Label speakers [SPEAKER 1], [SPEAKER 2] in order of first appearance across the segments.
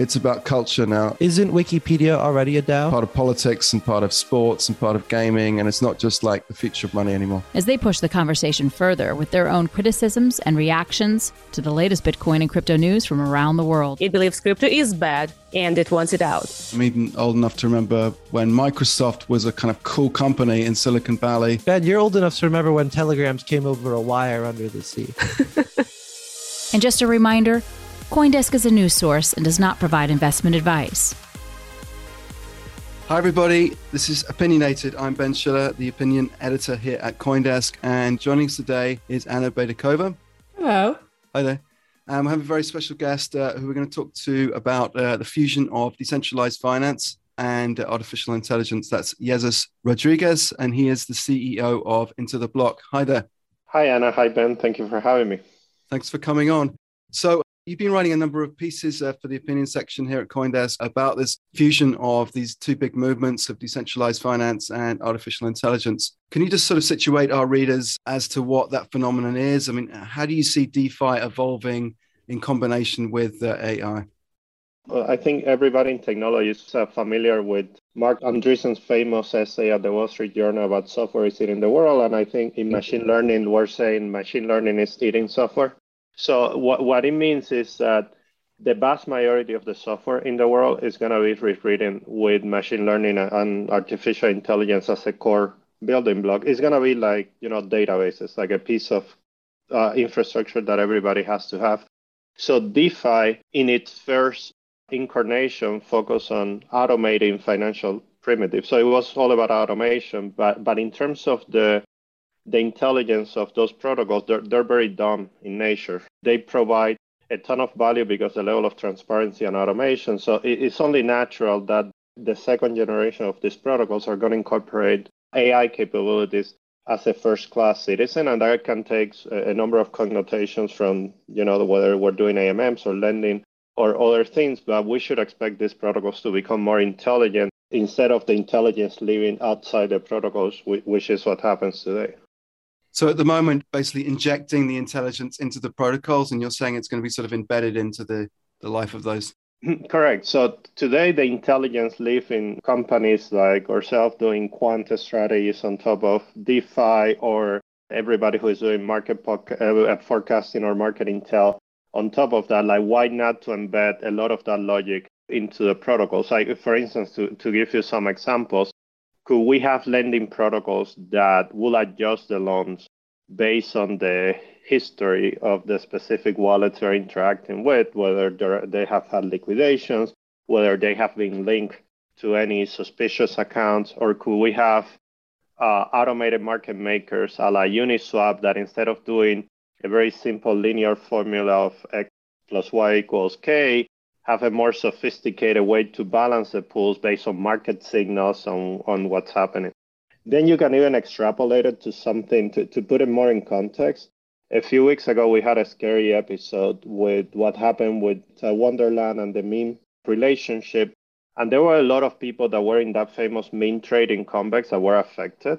[SPEAKER 1] It's about culture now.
[SPEAKER 2] Isn't Wikipedia already a DAO?
[SPEAKER 1] Part of politics and part of sports and part of gaming, and it's not just like the future of money anymore.
[SPEAKER 3] As they push the conversation further with their own criticisms and reactions to the latest Bitcoin and crypto news from around the world.
[SPEAKER 4] It believes crypto is bad and it wants it out.
[SPEAKER 1] I'm even old enough to remember when Microsoft was a kind of cool company in Silicon Valley.
[SPEAKER 2] Ben, you're old enough to remember when telegrams came over a wire under the sea.
[SPEAKER 3] and just a reminder Coindesk is a news source and does not provide investment advice.
[SPEAKER 1] Hi, everybody. This is Opinionated. I'm Ben Schiller, the opinion editor here at Coindesk. And joining us today is Anna Baydakova.
[SPEAKER 4] Hello.
[SPEAKER 1] Hi there. Um, I have a very special guest uh, who we're going to talk to about uh, the fusion of decentralized finance and uh, artificial intelligence. That's Jesus Rodriguez, and he is the CEO of IntoTheBlock. Hi there.
[SPEAKER 5] Hi, Anna. Hi, Ben. Thank you for having me.
[SPEAKER 1] Thanks for coming on. So, You've been writing a number of pieces uh, for the opinion section here at Coindesk about this fusion of these two big movements of decentralized finance and artificial intelligence. Can you just sort of situate our readers as to what that phenomenon is? I mean, how do you see DeFi evolving in combination with uh, AI?
[SPEAKER 5] Well, I think everybody in technology is uh, familiar with Marc Andreessen's famous essay at the Wall Street Journal about software is eating the world. And I think in machine learning, we're saying machine learning is eating software. So what, what it means is that the vast majority of the software in the world is going to be rewritten with machine learning and artificial intelligence as a core building block. It's going to be like, you know, databases, like a piece of uh, infrastructure that everybody has to have. So DeFi, in its first incarnation, focused on automating financial primitives. So it was all about automation, but but in terms of the the intelligence of those protocols, they're, they're very dumb in nature. They provide a ton of value because the level of transparency and automation. So it's only natural that the second generation of these protocols are going to incorporate AI capabilities as a first class citizen. And that can take a number of connotations from, you know, whether we're doing AMMs or lending or other things, but we should expect these protocols to become more intelligent instead of the intelligence living outside the protocols, which is what happens today.
[SPEAKER 1] So at the moment, basically injecting the intelligence into the protocols, and you're saying it's going to be sort of embedded into the, the life of those.
[SPEAKER 5] Correct. So today, the intelligence live in companies like ourselves doing quant strategies on top of DeFi or everybody who is doing market uh, forecasting or market intel on top of that. Like, why not to embed a lot of that logic into the protocols? Like, for instance, to, to give you some examples, could we have lending protocols that will adjust the loans based on the history of the specific wallets they're interacting with, whether they have had liquidations, whether they have been linked to any suspicious accounts, or could we have uh, automated market makers a la Uniswap that instead of doing a very simple linear formula of X plus Y equals K, have a more sophisticated way to balance the pools based on market signals on, on what's happening. Then you can even extrapolate it to something to, to put it more in context. A few weeks ago, we had a scary episode with what happened with uh, Wonderland and the MIM relationship. And there were a lot of people that were in that famous MIM trading convex that were affected.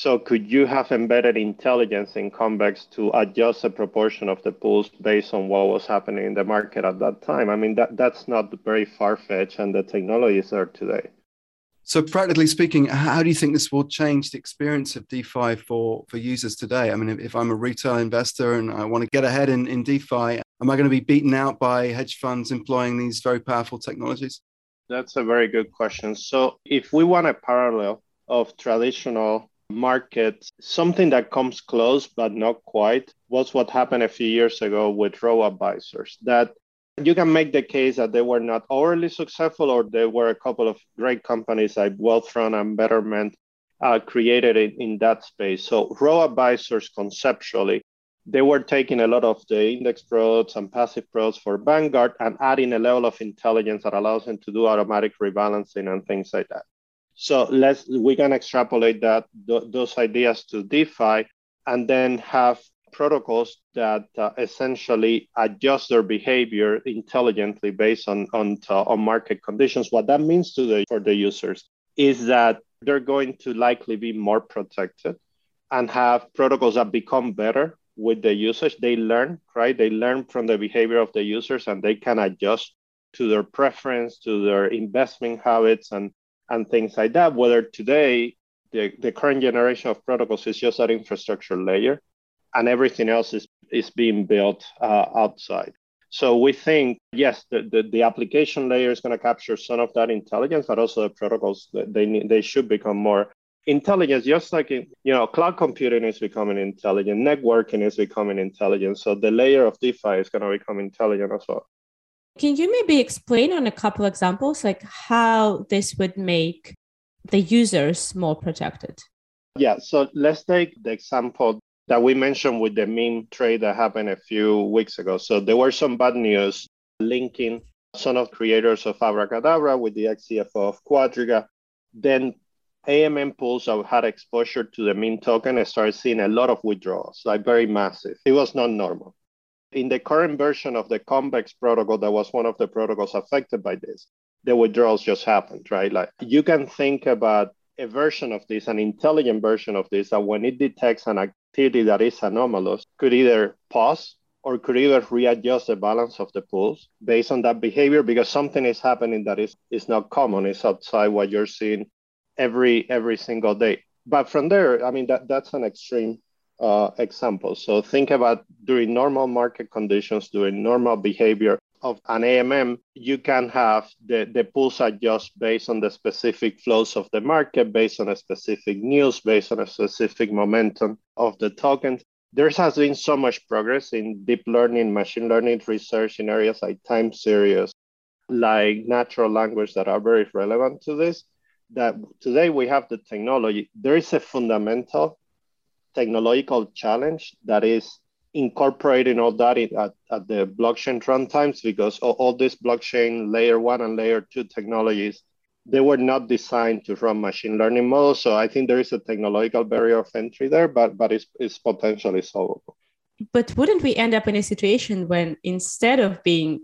[SPEAKER 5] So could you have embedded intelligence in Convex to adjust the proportion of the pools based on what was happening in the market at that time? I mean, that, that's not very far-fetched and the technology is there today.
[SPEAKER 1] So practically speaking, how do you think this will change the experience of DeFi for, for users today? I mean, if, if I'm a retail investor and I want to get ahead in, in DeFi, am I going to be beaten out by hedge funds employing these very powerful technologies?
[SPEAKER 5] That's a very good question. So if we want a parallel of traditional market, something that comes close but not quite was what happened a few years ago with robo advisors. That you can make the case that they were not overly successful, or there were a couple of great companies like Wealthfront and Betterment uh, created it in that space. So robo advisors conceptually, they were taking a lot of the index products and passive products for Vanguard and adding a level of intelligence that allows them to do automatic rebalancing and things like that. So let's we can extrapolate that th- those ideas to DeFi and then have protocols that uh, essentially adjust their behavior intelligently based on, on, uh, on market conditions. What that means to the, for the users is that they're going to likely be more protected and have protocols that become better with the usage. They learn, right? They learn from the behavior of the users and they can adjust to their preference, to their investment habits, and, and things like that. Whether today the, the current generation of protocols is just that infrastructure layer and everything else is, is being built uh, outside. So we think, yes, the, the, the application layer is going to capture some of that intelligence, but also the protocols, they, they should become more intelligent, just like, in, you know, cloud computing is becoming intelligent, networking is becoming intelligent. So the layer of DeFi is going to become intelligent as well.
[SPEAKER 4] Can you maybe explain on a couple examples, like how this would make the users more protected?
[SPEAKER 5] Yeah, so let's take the example that we mentioned with the MIM trade that happened a few weeks ago. So there were some bad news linking some of creators of Abracadabra with the ex-CFO of Quadriga. Then AMM pools that had exposure to the MIM token and started seeing a lot of withdrawals, like very massive. It was not normal. In the current version of the Convex protocol, that was one of the protocols affected by this, the withdrawals just happened, right? Like you can think about a version of this, an intelligent version of this, that when it detects an activity that is anomalous, could either pause or could either readjust the balance of the pools based on that behavior because something is happening that is, is not common, it's outside what you're seeing every every single day. But from there, I mean that, that's an extreme uh, example. So think about during normal market conditions, during normal behavior, of an AMM, you can have the, the pools adjust based on the specific flows of the market, based on a specific news, based on a specific momentum of the tokens. There has been so much progress in deep learning, machine learning research in areas like time series, like natural language that are very relevant to this. That today we have the technology. There is a fundamental technological challenge that is incorporating all that in, at, at the blockchain runtimes because all, all these blockchain layer one and layer two technologies they were not designed to run machine learning models. So i think there is a technological barrier of entry there but but it's, it's potentially solvable.
[SPEAKER 4] But wouldn't we end up in a situation when instead of being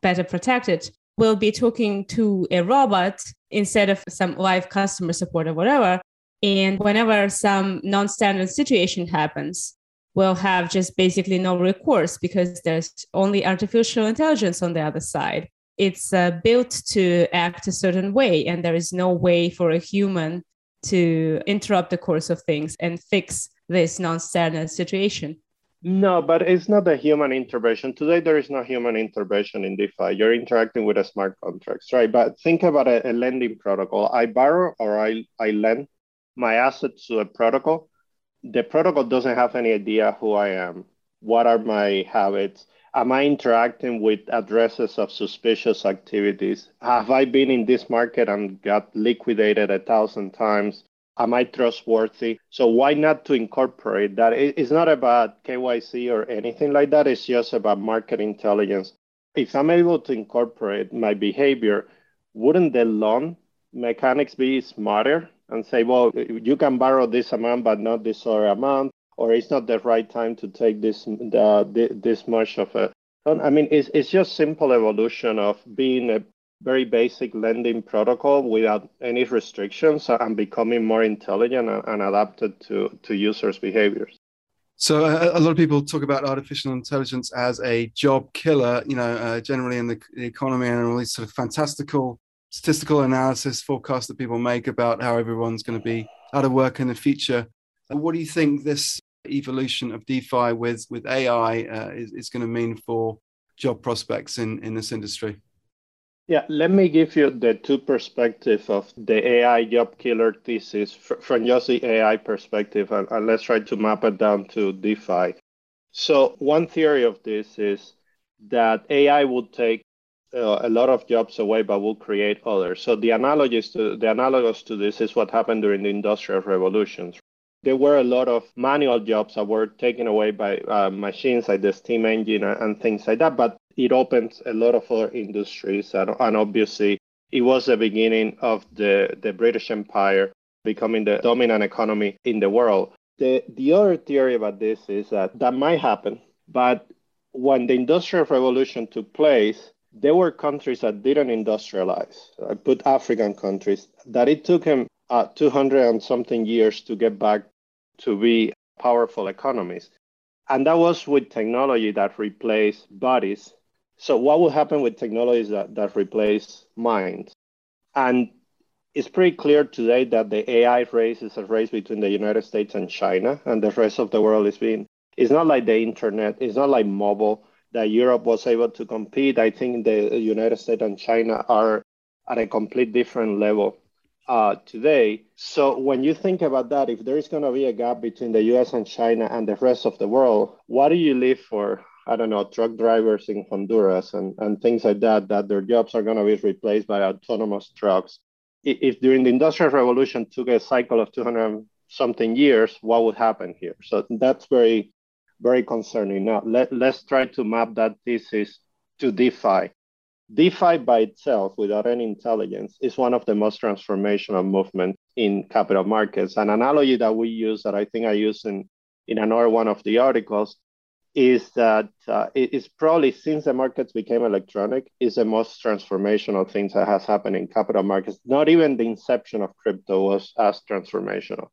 [SPEAKER 4] better protected we'll be talking to a robot instead of some live customer support or whatever and whenever some non-standard situation happens we'll have just basically no recourse because there's only artificial intelligence on the other side. It's uh, built to act a certain way, and there is no way for a human to interrupt the course of things and fix this non standard situation.
[SPEAKER 5] No, but it's not a human intervention. Today, there is no human intervention in DeFi. You're interacting with a smart contracts, right? But think about a, a lending protocol. I borrow or I, I lend my assets to a protocol the protocol doesn't have any idea who I am. What are my habits? Am I interacting with addresses of suspicious activities? Have I been in this market and got liquidated a thousand times? Am I trustworthy? So why not to incorporate that? It's not about KYC or anything like that. It's just about market intelligence. If I'm able to incorporate my behavior, wouldn't the loan mechanics be smarter and say, well, you can borrow this amount, but not this other amount, or it's not the right time to take this the, this much of a. I mean, it's it's just simple evolution of being a very basic lending protocol without any restrictions and becoming more intelligent and, adapted to to users' behaviors.
[SPEAKER 1] So a, a, lot of people talk about artificial intelligence as a job killer, you know, uh, generally in the, economy and all these sort of fantastical statistical analysis forecast that people make about how everyone's going to be out of work in the future. What do you think this evolution of DeFi with with AI uh, is, is going to mean for job prospects in in this industry?
[SPEAKER 5] Yeah, let me give you the two perspectives of the AI job killer thesis from just the AI perspective, and, and let's try to map it down to DeFi. So one theory of this is that AI would take uh, a lot of jobs away, but will create others. So the analogies to the analogous to this is what happened during the industrial revolutions. There were a lot of manual jobs that were taken away by uh, machines like the steam engine and, things like that. But it opened a lot of other industries, and, and obviously it was the beginning of the, the British Empire becoming the dominant economy in the world. The, the other theory about this is that that might happen, but when the Industrial Revolution took place, there were countries that didn't industrialize. I put African countries that it took them uh, 200 and something years to get back to be powerful economies. And that was with technology that replaced bodies. So, what will happen with technologies that, that replace minds? And it's pretty clear today that the AI race is a race between the United States and China, and the rest of the world is being. It's not like the internet. It's not like mobile that Europe was able to compete. I think the United States and China are at a complete different level uh, today. So when you think about that, if there is going to be a gap between the U.S. and China and the rest of the world, what do you leave for? I don't know, truck drivers in Honduras and, and things like that, that their jobs are going to be replaced by autonomous trucks. If during the Industrial Revolution took a cycle of 200 something years, what would happen here? So that's very, very concerning. Now, let, let's try to map that thesis to DeFi. DeFi by itself, without any intelligence, is one of the most transformational movements in capital markets. An analogy that we use, that I think I use in, in another one of the articles, is that uh, it is probably since the markets became electronic, is the most transformational thing that has happened in capital markets. Not even the inception of crypto was as transformational.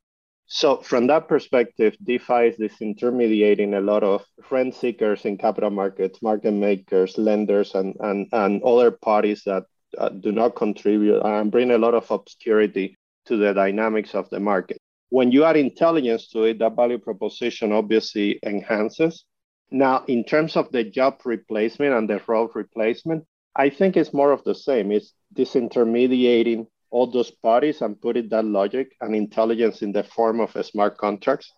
[SPEAKER 5] So from that perspective, DeFi is disintermediating a lot of rent seekers in capital markets, market makers, lenders, and, and, and other parties that uh, do not contribute and bring a lot of obscurity to the dynamics of the market. When you add intelligence to it, that value proposition obviously enhances. Now, in terms of the job replacement and the role replacement, I think it's more of the same. It's disintermediating all those parties and put it that logic and intelligence in the form of smart contracts.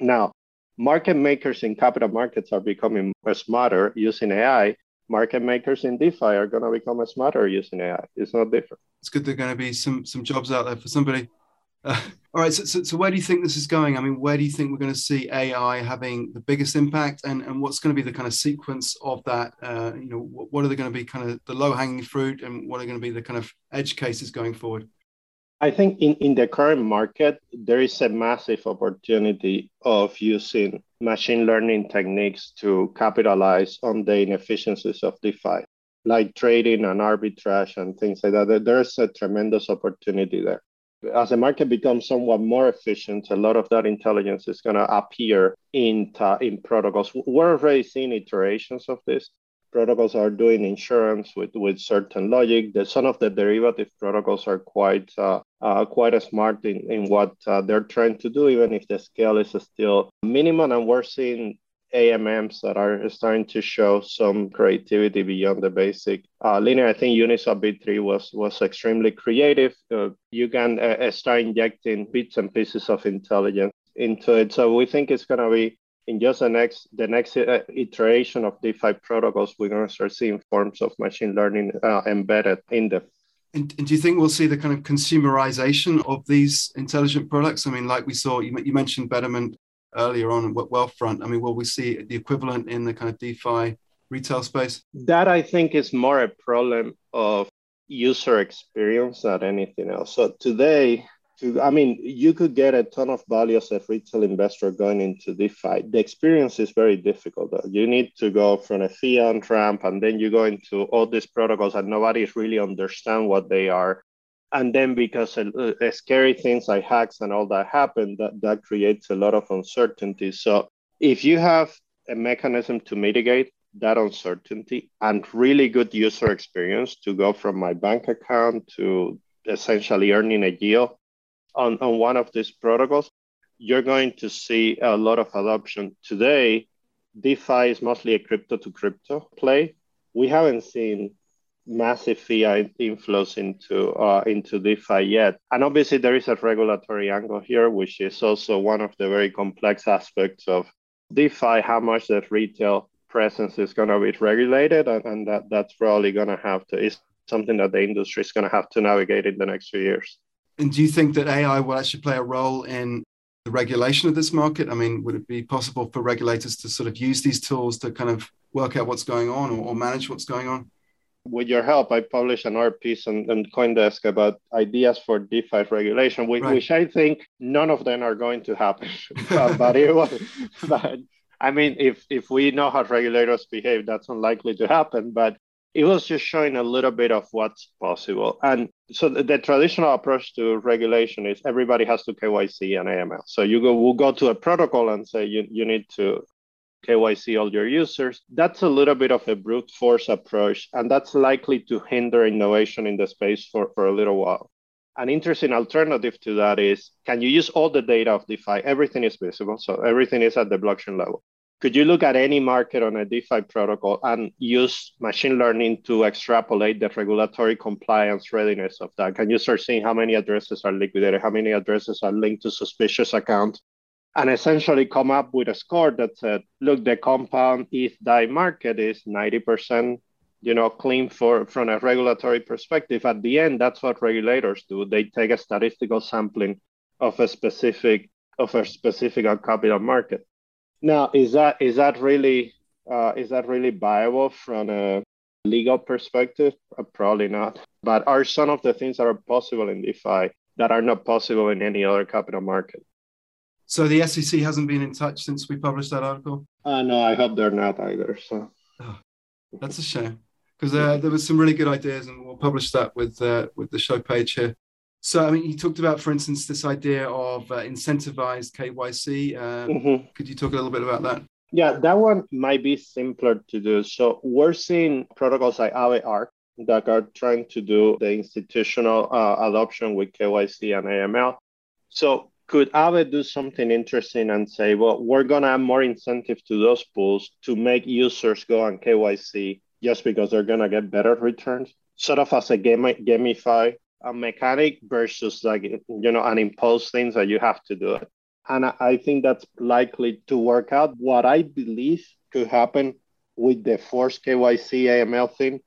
[SPEAKER 5] Now, market makers in capital markets are becoming smarter using AI. Market makers in DeFi are going to become smarter using AI. It's not different.
[SPEAKER 1] It's good there are going to be some some jobs out there for somebody. All right, so, so, so, where do you think this is going? I mean, where do you think we're going to see AI having the biggest impact, and, and what's going to be the kind of sequence of that? Uh, you know, what, what are they going to be kind of the low hanging fruit, and what are going to be the kind of edge cases going forward?
[SPEAKER 5] I think in, in the current market, there is a massive opportunity of using machine learning techniques to capitalize on the inefficiencies of DeFi, like trading and arbitrage and things like that. There's a tremendous opportunity there as the market becomes somewhat more efficient, a lot of that intelligence is going to appear in, in protocols. We're already seeing iterations of this. Protocols are doing insurance with, with certain logic. The, some of the derivative protocols are quite uh, uh, quite smart in, in what uh, they're trying to do, even if the scale is still minimum. And we're seeing AMMs that are starting to show some creativity beyond the basic uh, linear. I think Uniswap V3 was was extremely creative. Uh, you can uh, uh, start injecting bits and pieces of intelligence into it. So we think it's going to be in just the next the next uh, iteration of DeFi protocols, we're going to start seeing forms of machine learning uh, embedded in them.
[SPEAKER 1] And, and, do you think we'll see the kind of consumerization of these intelligent products? I mean, like we saw, you, you mentioned Betterment earlier on Wealthfront. I mean, will we see the equivalent in the kind of DeFi retail space?
[SPEAKER 5] That I think is more a problem of user experience than anything else. So today, to, I mean, you could get a ton of value as a retail investor going into DeFi. The experience is very difficult. Though. You need to go from a fiat ramp, and then you go into all these protocols, and nobody really understand what they are and then because uh, scary things like hacks and all that happen that, that creates a lot of uncertainty. So if you have a mechanism to mitigate that uncertainty and really good user experience to go from my bank account to essentially earning a yield on, on one of these protocols you're going to see a lot of adoption. Today defi is mostly a crypto to crypto play. We haven't seen massive fiat inflows into uh, into DeFi yet. And obviously, there is a regulatory angle here, which is also one of the very complex aspects of DeFi. How much that retail presence is going to be regulated, and, and that that's probably going to have to is something that the industry is going to have to navigate in the next few years.
[SPEAKER 1] And do you think that AI will actually play a role in the regulation of this market? I mean, would it be possible for regulators to sort of use these tools to kind of work out what's going on or, or manage what's going on?
[SPEAKER 5] With your help, I published another piece on, on CoinDesk about ideas for DeFi regulation, which, right. which I think none of them are going to happen. but, but, it was, but I mean, if if we know how regulators behave, that's unlikely to happen. But it was just showing a little bit of what's possible. And so the, the, traditional approach to regulation is everybody has to KYC and AML. So you go, we'll go to a protocol and say you, you need to KYC all your users. That's a little bit of a brute force approach, and that's likely to hinder innovation in the space for, for a little while. An interesting alternative to that is can you use all the data of DeFi? Everything is visible, so everything is at the blockchain level. Could you look at any market on a DeFi protocol and use machine learning to extrapolate the regulatory compliance readiness of that? Can you start seeing how many addresses are liquidated, how many addresses are linked to suspicious accounts, and essentially come up with a score that said, look, the compound ETH DAI market is 90% you know, clean for from a regulatory perspective. At the end, that's what regulators do. They take a statistical sampling of a specific of a specific capital market. Now, is that is that really uh, is that really viable from a legal perspective? Uh, probably not. But are some of the things that are possible in DeFi that are not possible in any other capital market?
[SPEAKER 1] So the SEC hasn't been in touch since we published that article.
[SPEAKER 5] Uh, no, I hope they're not either. So
[SPEAKER 1] oh, that's a shame because uh, there was some really good ideas, and we'll publish that with uh, with the show page here. So, I mean, you talked about, for instance, this idea of uh, incentivized KYC. Uh, mm-hmm. Could you talk a little bit about that?
[SPEAKER 5] Yeah, that one might be simpler to do. So, we're seeing protocols like Aave Arc that are trying to do the institutional uh, adoption with KYC and AML. So, could Aave do something interesting and say, well, we're going to add more incentive to those pools to make users go on KYC just because they're going to get better returns, sort of as a game, gamify a mechanic versus like you know an impulse things that you have to do it. And i think that's likely to work out. What i believe could happen with the forced kyc aml thing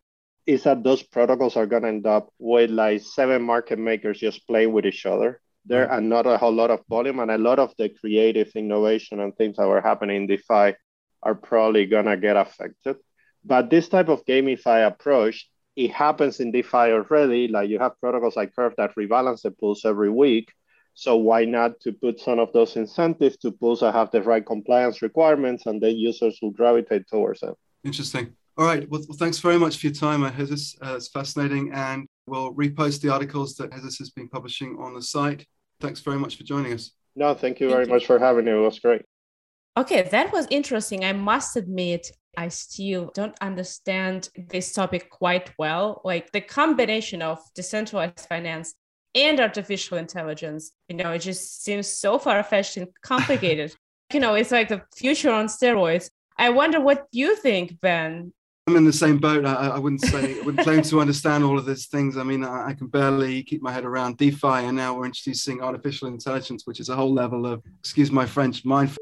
[SPEAKER 5] is that those protocols are going to end up with like seven market makers just playing with each other there and not a whole lot of volume and a lot of the creative innovation and things that were happening in defi are probably going to get affected but this type of gamify approach it happens in DeFi already. Like you have protocols like Curve that rebalance the pools every week. So why not to put some of those incentives to pools that have the right compliance requirements and then users will gravitate towards them.
[SPEAKER 1] Interesting. All right. Well, well thanks very much for your time, Jesus. Uh, it's fascinating. And we'll repost the articles that Jesus has been publishing on the site. Thanks very much for joining us.
[SPEAKER 5] No, thank you very thank much you. for having me. It was great.
[SPEAKER 4] Okay, that was interesting. I must admit, I still don't understand this topic quite well. Like the combination of decentralized finance and artificial intelligence, you know, it just seems so far fetched and complicated. you know, it's like the future on steroids. I wonder what you think, Ben.
[SPEAKER 1] I'm in the same boat. I, I wouldn't say, I wouldn't claim to understand all of these things. I mean, I, I, can barely keep my head around DeFi, and now we're introducing artificial intelligence, which is a whole level of, excuse my French, mindfuck.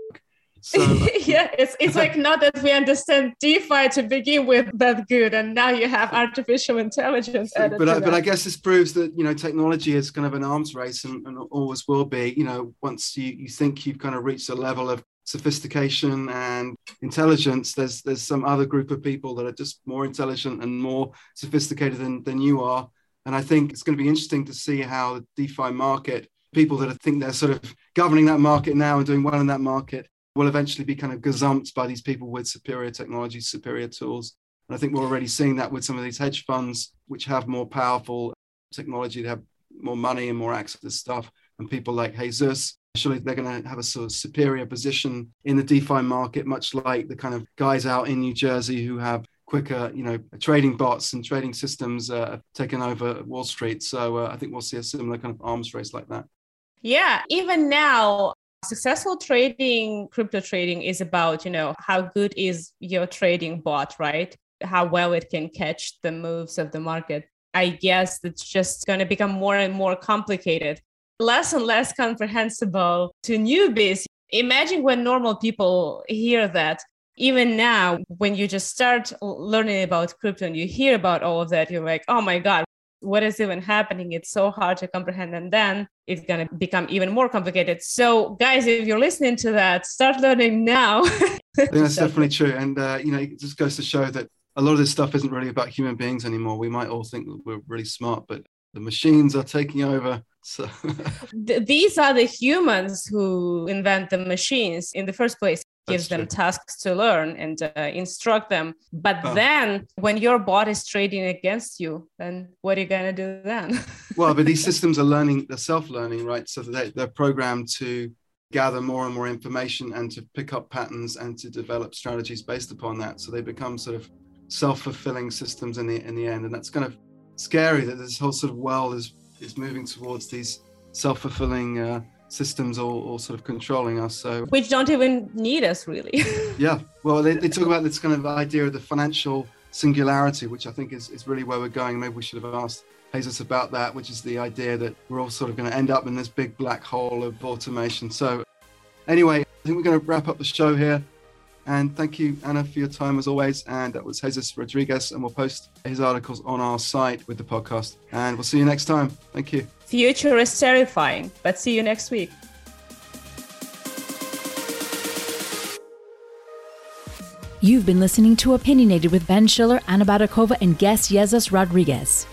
[SPEAKER 4] So, yeah, it's it's like not that we understand DeFi to begin with that good, and now you have artificial intelligence.
[SPEAKER 1] but I, but I guess this proves that you know technology is kind of an arms race, and, and always will be. You know, once you you think you've kind of reached a level of sophistication and intelligence there's there's some other group of people that are just more intelligent and more sophisticated than, than you are and i think it's going to be interesting to see how the defi market people that think they're sort of governing that market now and doing well in that market will eventually be kind of gazumped by these people with superior technology, superior tools. And I think we're already seeing that with some of these hedge funds, which have more powerful technology, they have more money and more access to stuff. And people like Jesus, surely they're going to have a sort of superior position in the DeFi market, much like the kind of guys out in New Jersey who have quicker, you know, trading bots and trading systems uh, taken over Wall Street. So uh, I think we'll see a similar kind of arms race like that.
[SPEAKER 4] Yeah, even now, successful trading crypto trading is about you know how good is your trading bot right how well it can catch the moves of the market i guess it's just going to become more and more complicated less and less comprehensible to newbies. Imagine when normal people hear that. Even now when you just start learning about crypto and you hear about all of that you're like oh my god what is even happening? It's so hard to comprehend. And then it's going to become even more complicated. So guys if you're listening to that start learning now.
[SPEAKER 1] That's definitely true. And uh, you know it just goes to show that a lot of this stuff isn't really about human beings anymore. We might all think that we're really smart, but the machines are taking over. So
[SPEAKER 4] these are the humans who invent the machines in the first place. Gives them tasks to learn and uh, instruct them. But oh. then when your bot is trading against you then what are you going to do then?
[SPEAKER 1] Well but these systems are learning they're self-learning right? So they, they're programmed to gather more and more information and to pick up patterns and to develop strategies based upon that. So they become sort of self-fulfilling systems in the in the end. And that's kind of scary that this whole sort of world is is moving towards these self-fulfilling uh, systems or, all, sort of controlling us so
[SPEAKER 4] which don't even need us really
[SPEAKER 1] yeah well they, they talk about this kind of idea of the financial singularity which i think is, is really where we're going maybe we should have asked Jesus about that, which is the idea that we're all sort of going to end up in this big black hole of automation. So, anyway, I think we're going to wrap up the show here. And thank you, Anna, for your time as always. And that was Jesus Rodriguez. And we'll post his articles on our site with the podcast. And we'll see you next time. Thank you.
[SPEAKER 4] Future is terrifying, but see you next week.
[SPEAKER 3] You've been listening to Opinionated with Ben Schiller, Anna Baydakova, and guest Jesus Rodriguez.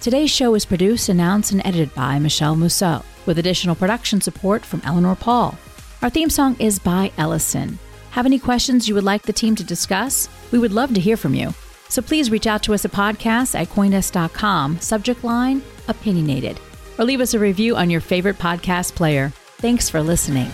[SPEAKER 3] Today's show is produced, announced, and edited by Michele Musso, with additional production support from Eleanor Pahl. Our theme song is by Elision. Have any questions you would like the team to discuss? We would love to hear from you. So please reach out to us at podcast at coindesk.com, subject line opinionated, or leave us a review on your favorite podcast player. Thanks for listening.